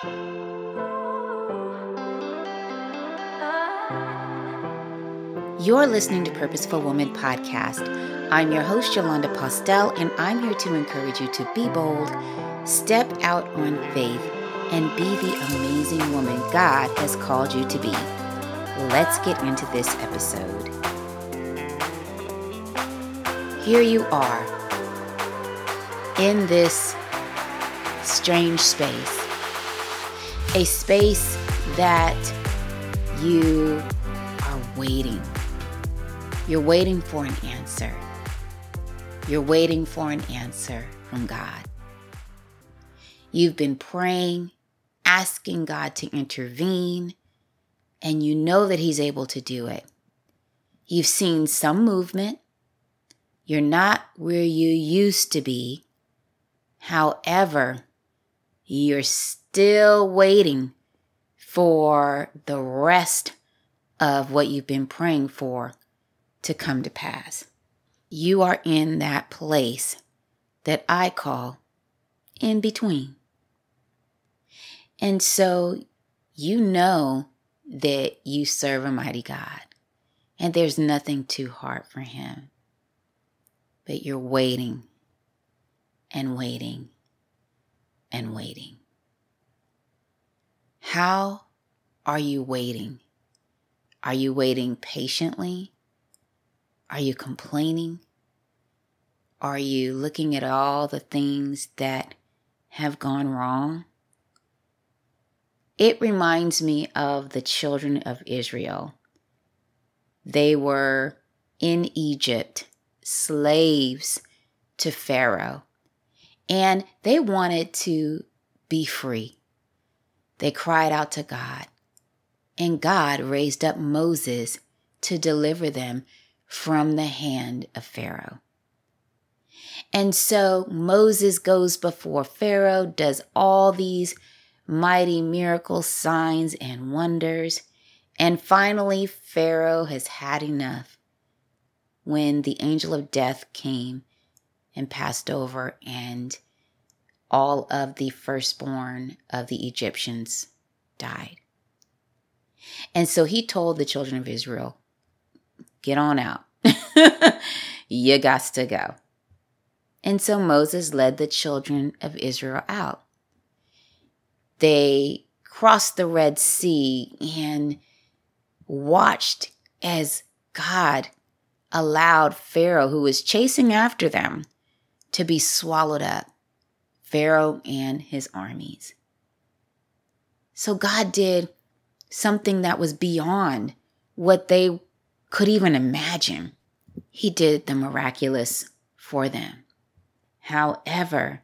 You're listening to Purposeful Woman podcast. I'm your host, Yolanda Postell, and I'm here to encourage you to be bold, step out on faith, and be the amazing woman God has called you to be. Let's get into this episode. Here you are in this strange space, a space that you are waiting. You're waiting for an answer. You're waiting for an answer from God. You've been praying, asking God to intervene, and you know that He's able to do it. You've seen some movement. You're not where you used to be. However, you're still waiting for the rest of what you've been praying for to come to pass. You are in that place that I call in between. And so you know that you serve a mighty God and there's nothing too hard for Him. But you're waiting and waiting and waiting. How are you waiting? Are you waiting patiently? Are you complaining? Are you looking at all the things that have gone wrong? It reminds me of the children of Israel. They were in Egypt, slaves to Pharaoh, and they wanted to be free. They cried out to God, and God raised up Moses to deliver them from the hand of Pharaoh. And so Moses goes before Pharaoh, does all these mighty miracles, signs, and wonders. And finally, Pharaoh has had enough when the angel of death came and passed over, and all of the firstborn of the Egyptians died. And so he told the children of Israel, Get on out. you got to go. And so Moses led the children of Israel out. They crossed the Red Sea and watched as God allowed Pharaoh, who was chasing after them, to be swallowed up. Pharaoh and his armies. So God did something that was beyond what they could even imagine. He did the miraculous for them. However,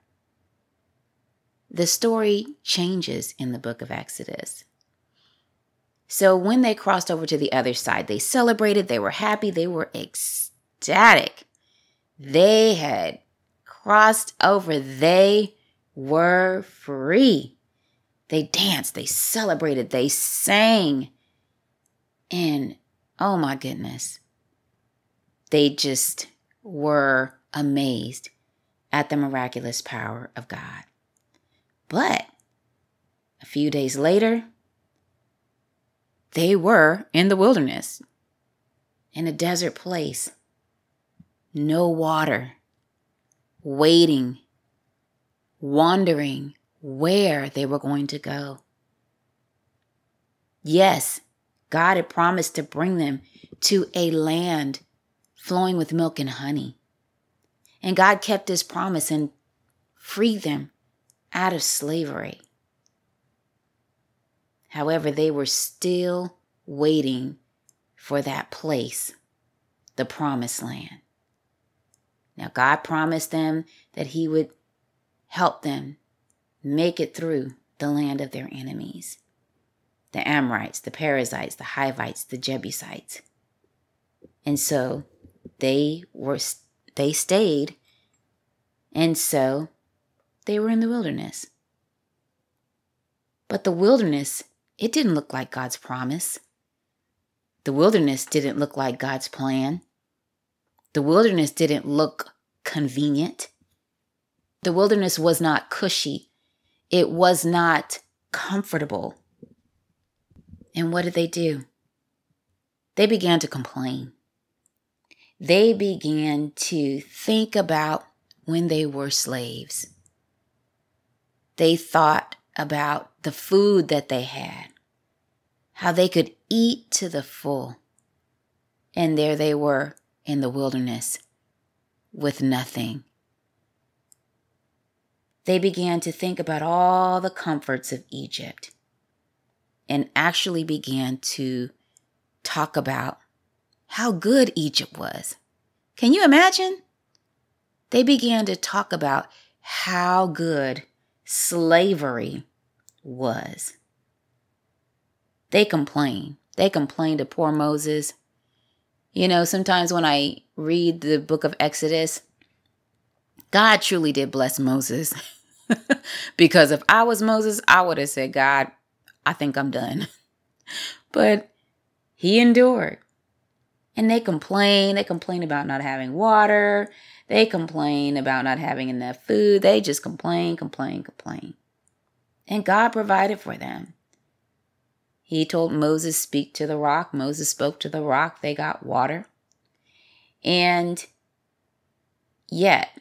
the story changes in the book of Exodus. So when they crossed over to the other side, they celebrated, they were happy, they were ecstatic. They had crossed over, they were free. They danced, they celebrated, they sang. And oh my goodness, they just were amazed at the miraculous power of God. But a few days later, they were in the wilderness, in a desert place, no water, waiting, wondering where they were going to go. Yes, God had promised to bring them to a land flowing with milk and honey. And God kept his promise and freed them out of slavery. However, they were still waiting for that place, the promised land. Now, God promised them that He would help them make it through the land of their enemies the Amorites, the Perizzites, the Hivites, the Jebusites. And so they were they stayed and so they were in the wilderness. But the wilderness, it didn't look like God's promise. The wilderness didn't look like God's plan. The wilderness didn't look convenient. The wilderness was not cushy. It was not comfortable. And what did they do? They began to complain. They began to think about when they were slaves. They thought about the food that they had, how they could eat to the full. And there they were in the wilderness with nothing. They began to think about all the comforts of Egypt and actually began to talk about how good Egypt was. Can you imagine? They began to talk about how good slavery was. They complained. They complained to poor Moses. You know, sometimes when I read the book of Exodus, God truly did bless Moses. because if I was Moses, I would have said, God, I think I'm done. but he endured. And they complain. They complain about not having water. They complain about not having enough food. They just complain, complain, complain. And God provided for them. He told Moses, Speak to the rock. Moses spoke to the rock. They got water. And yet,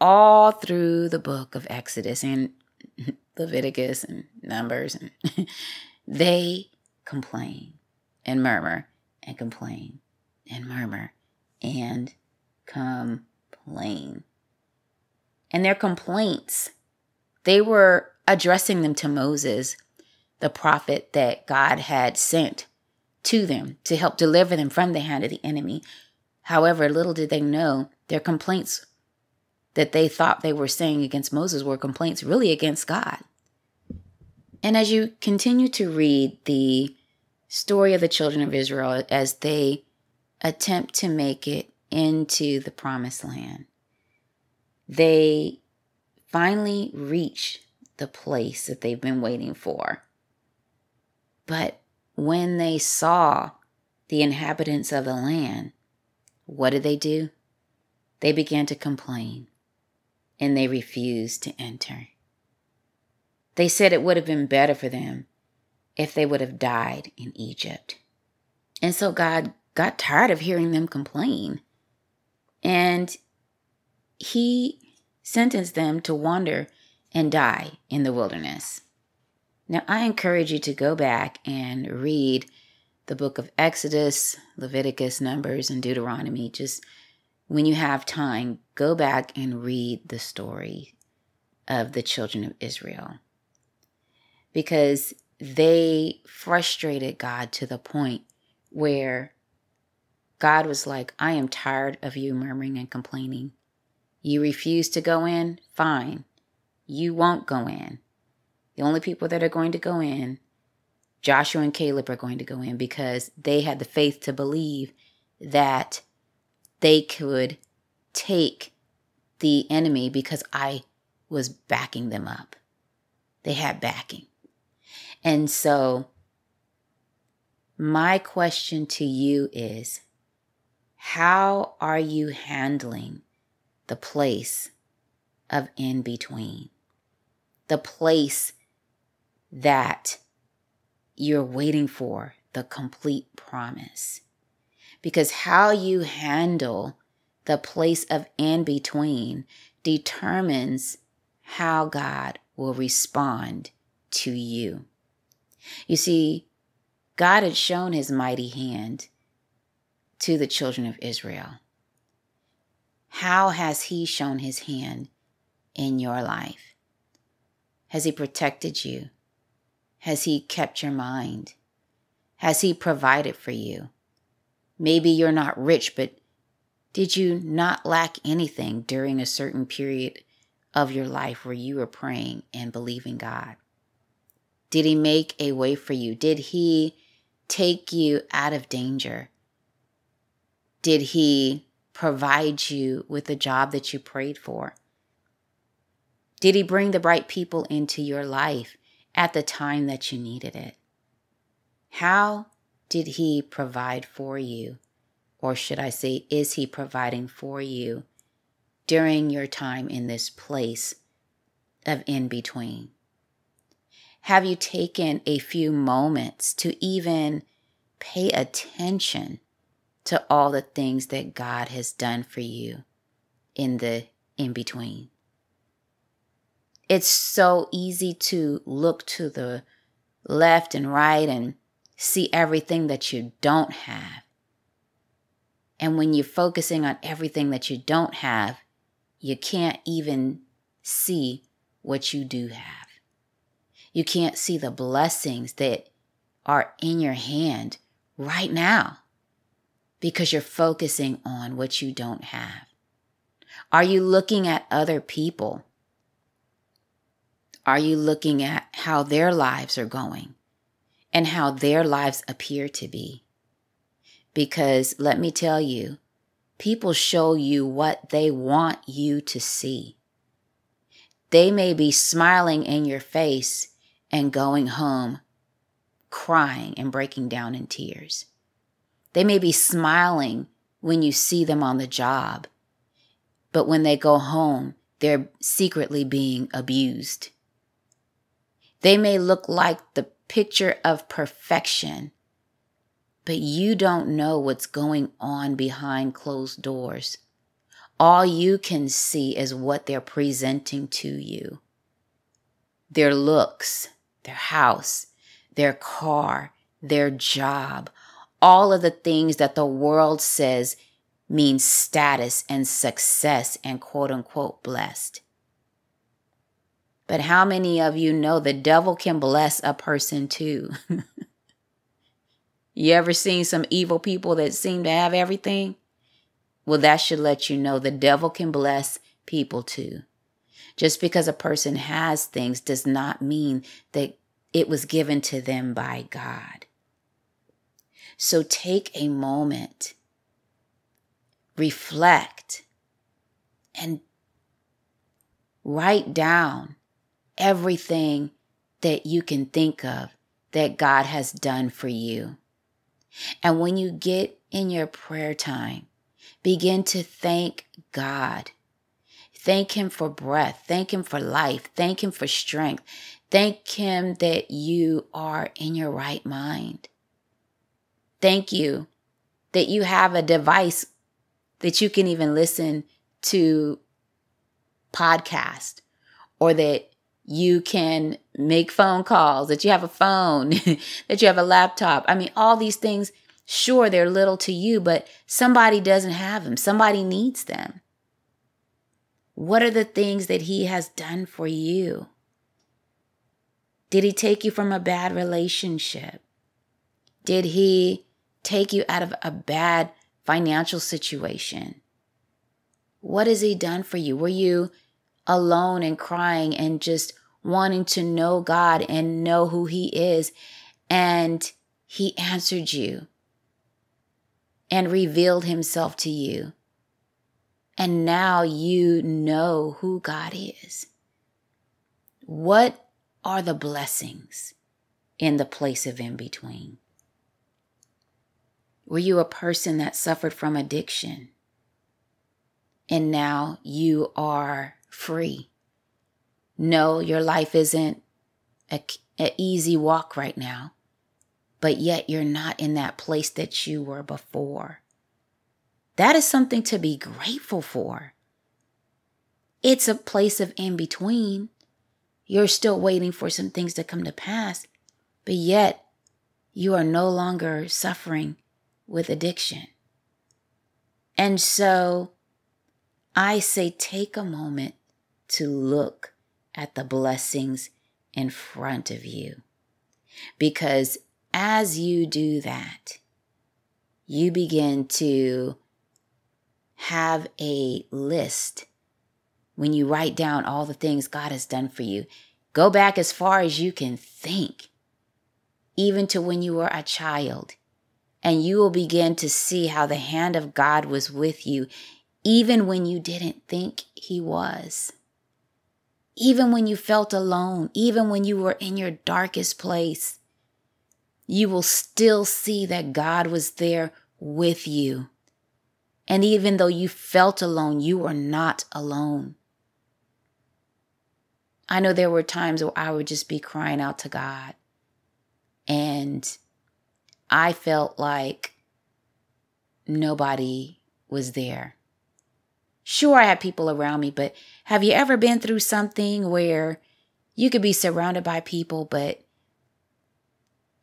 all through the book of Exodus and Leviticus and Numbers, and they complain and murmur and complain and murmur and complain. And their complaints, they were addressing them to Moses, the prophet that God had sent to them to help deliver them from the hand of the enemy. However, little did they know their complaints that they thought they were saying against Moses were complaints really against God. And as you continue to read the story of the children of Israel as they attempt to make it into the promised land, they finally reach the place that they've been waiting for. But when they saw the inhabitants of the land, what did they do? They began to complain and they refused to enter. They said it would have been better for them if they would have died in Egypt. And so God got tired of hearing them complain. And he sentenced them to wander and die in the wilderness. Now, I encourage you to go back and read the book of Exodus, Leviticus, Numbers, and Deuteronomy. Just when you have time, go back and read the story of the children of Israel. Because they frustrated God to the point where God was like, I am tired of you murmuring and complaining. You refuse to go in? Fine. You won't go in. The only people that are going to go in, Joshua and Caleb are going to go in because they had the faith to believe that they could take the enemy because I was backing them up. They had backing. And so, my question to you is how are you handling the place of in between? The place that you're waiting for the complete promise. Because how you handle the place of in between determines how God will respond to you. You see, God had shown his mighty hand to the children of Israel. How has he shown his hand in your life? Has he protected you? Has he kept your mind? Has he provided for you? Maybe you're not rich, but did you not lack anything during a certain period of your life where you were praying and believing God? Did He make a way for you? Did He take you out of danger? Did He provide you with the job that you prayed for? Did He bring the right people into your life at the time that you needed it? How did He provide for you? Or should I say, is He providing for you during your time in this place of in between? Have you taken a few moments to even pay attention to all the things that God has done for you in the in between? It's so easy to look to the left and right and see everything that you don't have. And when you're focusing on everything that you don't have, you can't even see what you do have. You can't see the blessings that are in your hand right now because you're focusing on what you don't have. Are you looking at other people? Are you looking at how their lives are going and how their lives appear to be? Because let me tell you, people show you what they want you to see. They may be smiling in your face and going home crying and breaking down in tears. They may be smiling when you see them on the job, but when they go home, they're secretly being abused. They may look like the picture of perfection, but you don't know what's going on behind closed doors. All you can see is what they're presenting to you their looks, their house, their car, their job, all of the things that the world says means status and success and quote unquote blessed. But how many of you know the devil can bless a person too? you ever seen some evil people that seem to have everything? Well, that should let you know the devil can bless people too. Just because a person has things does not mean that it was given to them by God. So take a moment, reflect, and write down everything that you can think of that God has done for you. And when you get in your prayer time, begin to thank God. Thank Him for breath. Thank Him for life. Thank Him for strength. Thank Him that you are in your right mind. Thank you that you have a device that you can even listen to podcast or that you can make phone calls, that you have a phone, that you have a laptop. I mean, all these things, sure, they're little to you, but somebody doesn't have them. Somebody needs them. What are the things that He has done for you? Did He take you from a bad relationship? Did He take you out of a bad financial situation? What has He done for you? Were you alone and crying and just wanting to know God and know who He is. And He answered you and revealed Himself to you. And now you know who God is. What are the blessings in the place of in between? Were you a person that suffered from addiction? And now you are free. No, your life isn't a, easy walk right now, but yet you're not in that place that you were before. That is something to be grateful for. It's a place of in between. You're still waiting for some things to come to pass, but yet you are no longer suffering with addiction. And so I say, take a moment to look at the blessings in front of you. Because as you do that, you begin to have a list when you write down all the things God has done for you. Go back as far as you can think, even to when you were a child, and you will begin to see how the hand of God was with you, even when you didn't think He was even when you felt alone, even when you were in your darkest place, you will still see that God was there with you. And even though you felt alone, you were not alone. I know there were times where I would just be crying out to God. And I felt like nobody was there. Sure, I had people around me, but have you ever been through something where you could be surrounded by people, but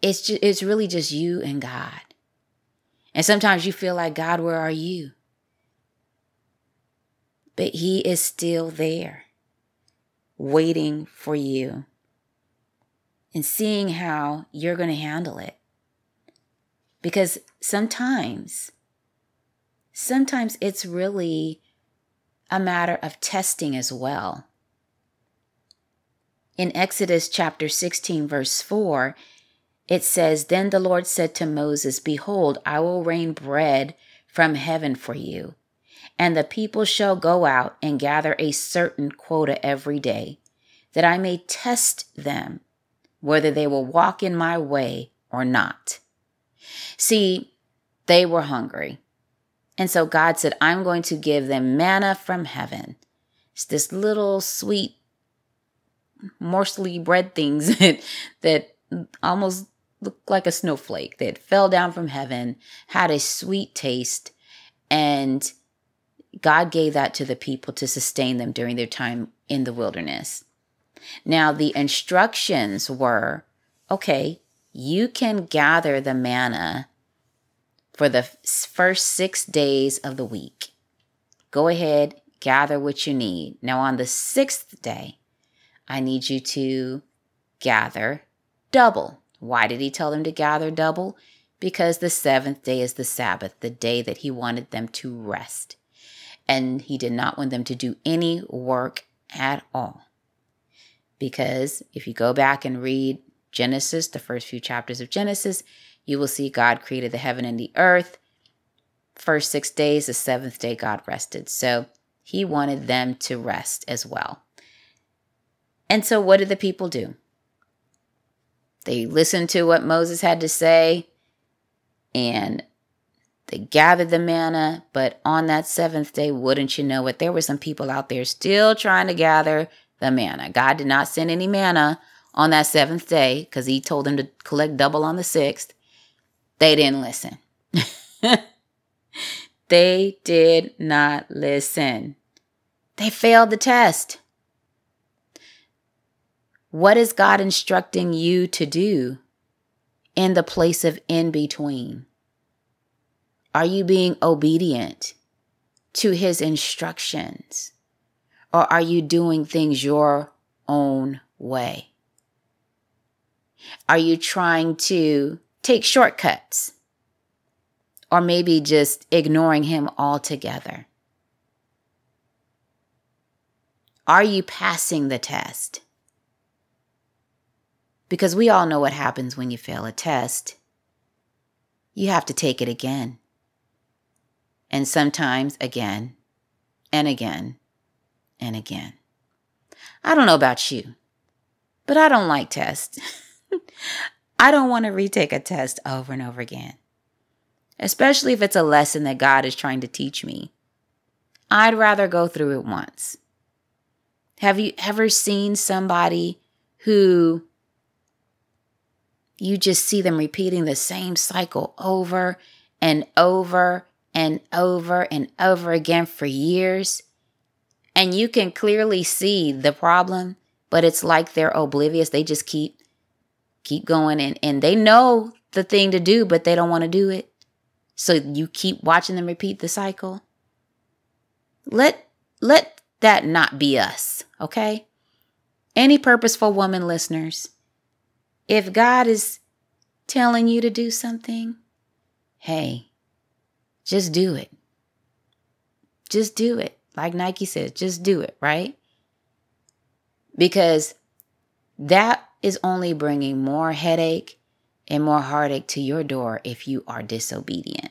it's just, it's really just you and God. And sometimes you feel like, God, where are you? But He is still there, waiting for you and seeing how you're going to handle it. Because sometimes, sometimes it's really a matter of testing as well. In Exodus chapter 16, verse 4, it says, Then the Lord said to Moses, Behold, I will rain bread from heaven for you, and the people shall go out and gather a certain quota every day, that I may test them whether they will walk in my way or not. See, they were hungry. And so God said, I'm going to give them manna from heaven. It's this little sweet morsely bread things that, that almost looked like a snowflake that fell down from heaven, had a sweet taste, and God gave that to the people to sustain them during their time in the wilderness. Now, the instructions were okay, you can gather the manna for the first six days of the week. Go ahead, gather what you need. Now, on the sixth day, I need you to gather double. Why did he tell them to gather double? Because the seventh day is the Sabbath, the day that he wanted them to rest. And he did not want them to do any work at all. Because if you go back and read Genesis, the first few chapters of Genesis, you will see God created the heaven and the earth. First six days, the seventh day, God rested. So he wanted them to rest as well. And so, what did the people do? They listened to what Moses had to say and they gathered the manna. But on that seventh day, wouldn't you know it, there were some people out there still trying to gather the manna. God did not send any manna on that seventh day because he told them to collect double on the sixth. They didn't listen. they did not listen. They failed the test. What is God instructing you to do in the place of in between? Are you being obedient to his instructions? Or are you doing things your own way? Are you trying to take shortcuts, or maybe just ignoring him altogether? Are you passing the test? Because we all know what happens when you fail a test. You have to take it again. And sometimes again and again and again. I don't know about you, but I don't like tests. I don't want to retake a test over and over again, especially if it's a lesson that God is trying to teach me. I'd rather go through it once. Have you ever seen somebody who you just see them repeating the same cycle over and over and over and over again for years? And you can clearly see the problem, but it's like they're oblivious. They just keep keep going and, and they know the thing to do, but they don't want to do it. So you keep watching them repeat the cycle. Let let that not be us, okay? Any purposeful woman listeners, if God is telling you to do something, hey, just do it. Just do it. Like Nike says, just do it, right? Because that is only bringing more headache and more heartache to your door if you are disobedient.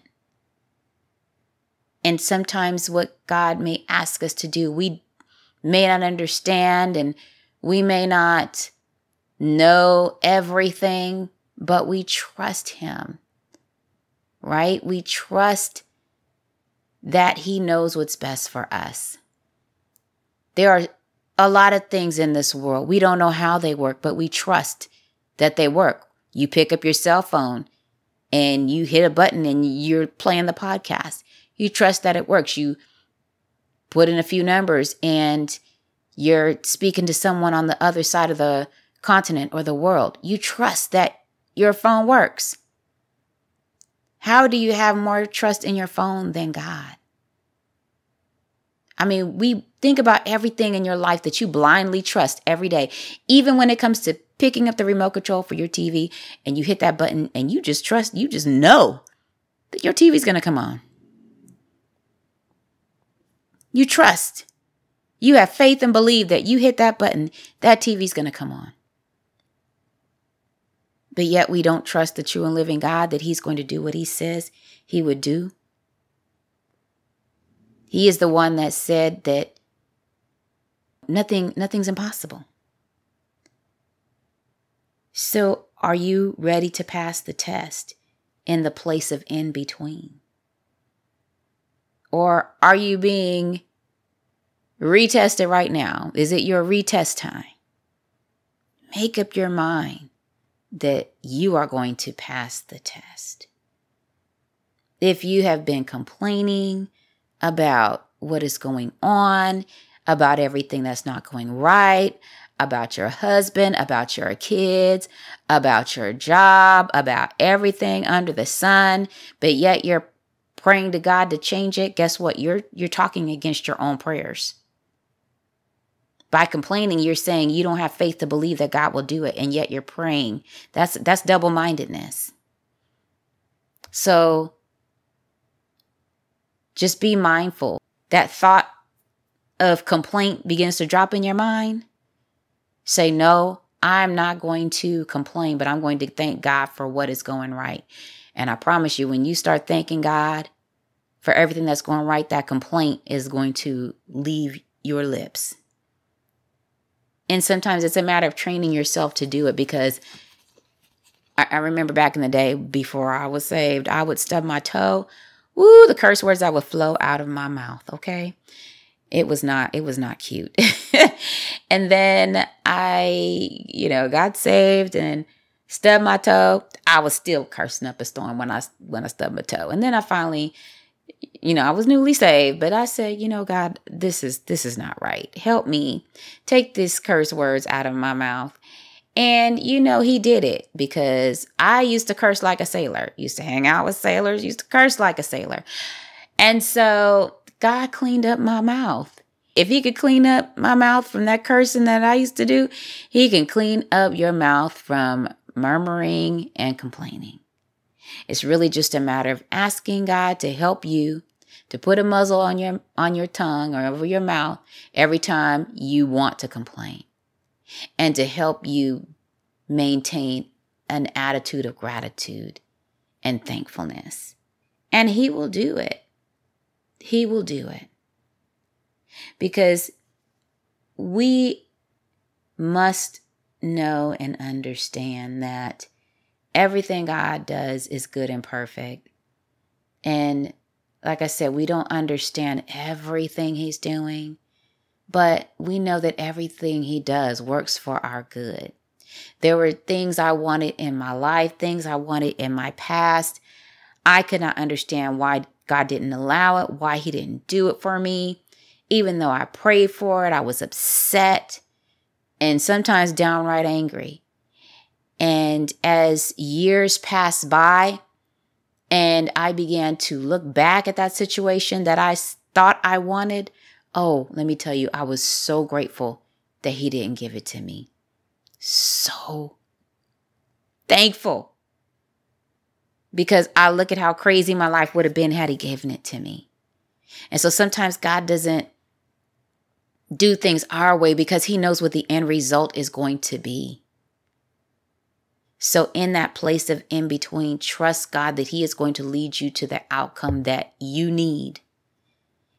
And sometimes what God may ask us to do, we may not understand and we may not know everything, but we trust Him, right? We trust that He knows what's best for us. There are a lot of things in this world. We don't know how they work, but we trust that they work. You pick up your cell phone and you hit a button and you're playing the podcast. You trust that it works. You put in a few numbers and you're speaking to someone on the other side of the continent or the world. You trust that your phone works. How do you have more trust in your phone than God? I mean, we think about everything in your life that you blindly trust every day, even when it comes to picking up the remote control for your TV and you hit that button and you just trust, you just know that your TV's going to come on. You trust. You have faith and believe that you hit that button, that TV's going to come on. But yet we don't trust the true and living God that He's going to do what He says He would do. He is the one that said that nothing nothing's impossible. So, are you ready to pass the test in the place of in between? Or are you being retested right now? Is it your retest time? Make up your mind that you are going to pass the test. If you have been complaining about what is going on, about everything that's not going right, about your husband, about your kids, about your job, about everything under the sun, but yet you're praying to God to change it, guess what? You're you're talking against your own prayers. By complaining, you're saying you don't have faith to believe that God will do it, and yet you're praying. That's that's double-mindedness. So just be mindful. That thought of complaint begins to drop in your mind Say, no, I'm not going to complain, but I'm going to thank God for what is going right. And I promise you, when you start thanking God for everything that's going right, that complaint is going to leave your lips. And sometimes it's a matter of training yourself to do it because I, I remember back in the day before I was saved, I would stub my toe. Woo, the curse words that would flow out of my mouth, okay? it was not it was not cute. And then i you know got saved and stubbed my toe. I was still cursing up a storm when i when i stubbed my toe. And then i finally you know i was newly saved but i said you know god this is this is not right. Help me take these curse words out of my mouth and you know he did it because i used to curse like a sailor used to hang out with sailors used to curse like a sailor and so God cleaned up my mouth. If he could clean up my mouth from that cursing that I used to do, he can clean up your mouth from murmuring and complaining. It's really just a matter of asking God to help you to put a muzzle on your on your tongue or over your mouth every time you want to complain and to help you maintain an attitude of gratitude and thankfulness. And he will do it. He will do it. Because we must know and understand that everything God does is good and perfect. And like I said, we don't understand everything He's doing, but we know that everything He does works for our good. There were things I wanted in my life, things I wanted in my past. I could not understand why God didn't allow it, why He didn't do it for me. Even though I prayed for it, I was upset and sometimes downright angry. And as years passed by, and I began to look back at that situation that I thought I wanted, oh, let me tell you, I was so grateful that He didn't give it to me. So thankful because I look at how crazy my life would have been had He given it to me. And so sometimes God doesn't do things our way because He knows what the end result is going to be. So, in that place of in between, trust God that He is going to lead you to the outcome that you need.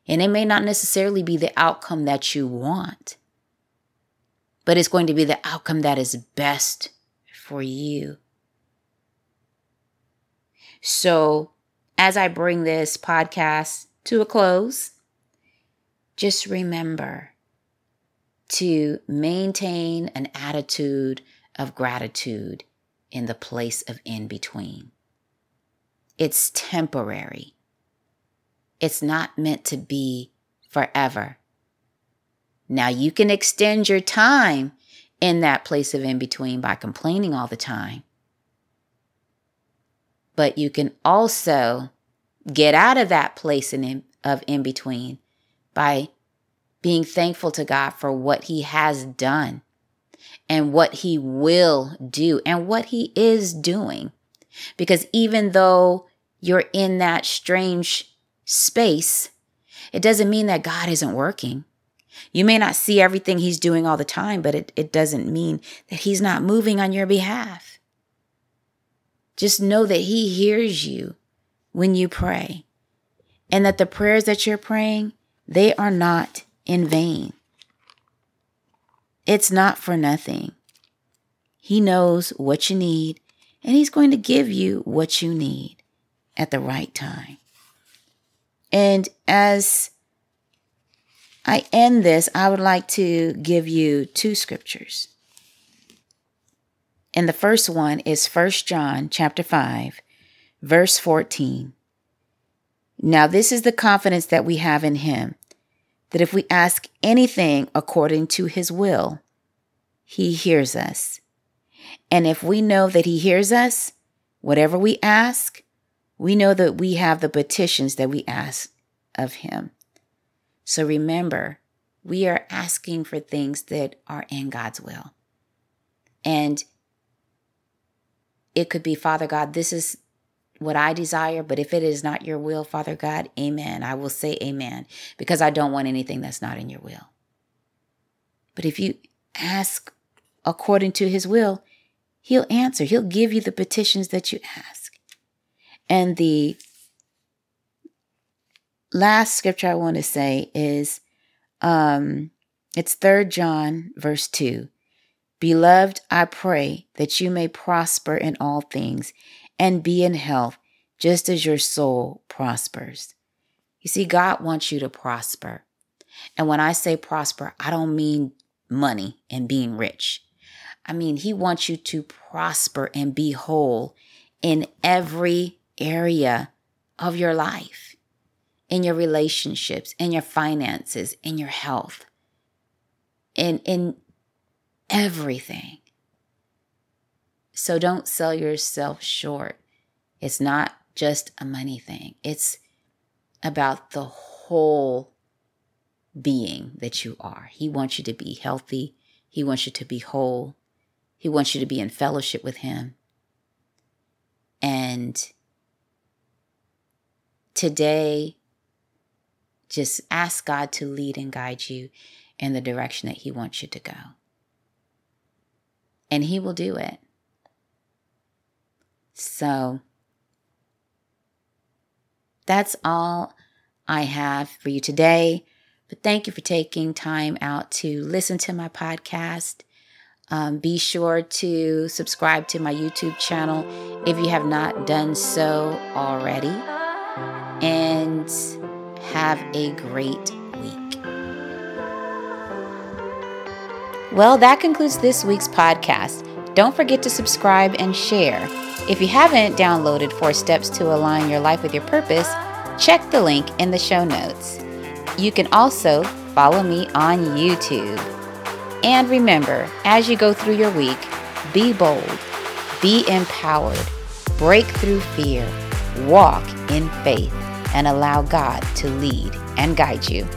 And it may not necessarily be the outcome that you want, but it's going to be the outcome that is best for you. So, as I bring this podcast to a close, just remember to maintain an attitude of gratitude in the place of in between. It's temporary. It's not meant to be forever. Now, you can extend your time in that place of in between by complaining all the time. But you can also get out of that place in, of in between by being thankful to God for what He has done and what He will do and what He is doing. Because even though you're in that strange space, it doesn't mean that God isn't working. You may not see everything He's doing all the time, but it, it doesn't mean that He's not moving on your behalf. Just know that He hears you when you pray and that the prayers that you're praying, they are not in vain. It's not for nothing. He knows what you need and He's going to give you what you need at the right time. And as I end this, I would like to give you two scriptures. And the first one is 1 John chapter 5, verse 14. Now this is the confidence that we have in him, that if we ask anything according to his will, he hears us. And if we know that he hears us, whatever we ask, we know that we have the petitions that we ask of Him. So remember, we are asking for things that are in God's will. And it could be, Father God, this is what I desire, but if it is not your will, Father God, amen. I will say amen because I don't want anything that's not in your will. But if you ask according to his will, he'll answer. He'll give you the petitions that you ask. And the last scripture I want to say is um it's 3 John verse 2. Beloved, I pray that you may prosper in all things and be in health just as your soul prospers. You see, God wants you to prosper. And when I say prosper, I don't mean money and being rich. I mean, He wants you to prosper and be whole in every area of your life, in your relationships, in your finances, in your health, in, in everything. So don't sell yourself short. It's not just a money thing, it's about the whole being that you are. He wants you to be healthy, He wants you to be whole, He wants you to be in fellowship with Him. And today, just ask God to lead and guide you in the direction that He wants you to go. And He will do it. So, that's all I have for you today. But thank you for taking time out to listen to my podcast. Um, be sure to subscribe to my YouTube channel if you have not done so already and have a great week. Well, that concludes this week's podcast. Don't forget to subscribe and share. If you haven't downloaded Four Steps to Align Your Life with Your Purpose, check the link in the show notes. You can also follow me on YouTube. And remember, as you go through your week, be bold, be empowered, break through fear, walk in faith and allow God to lead and guide you.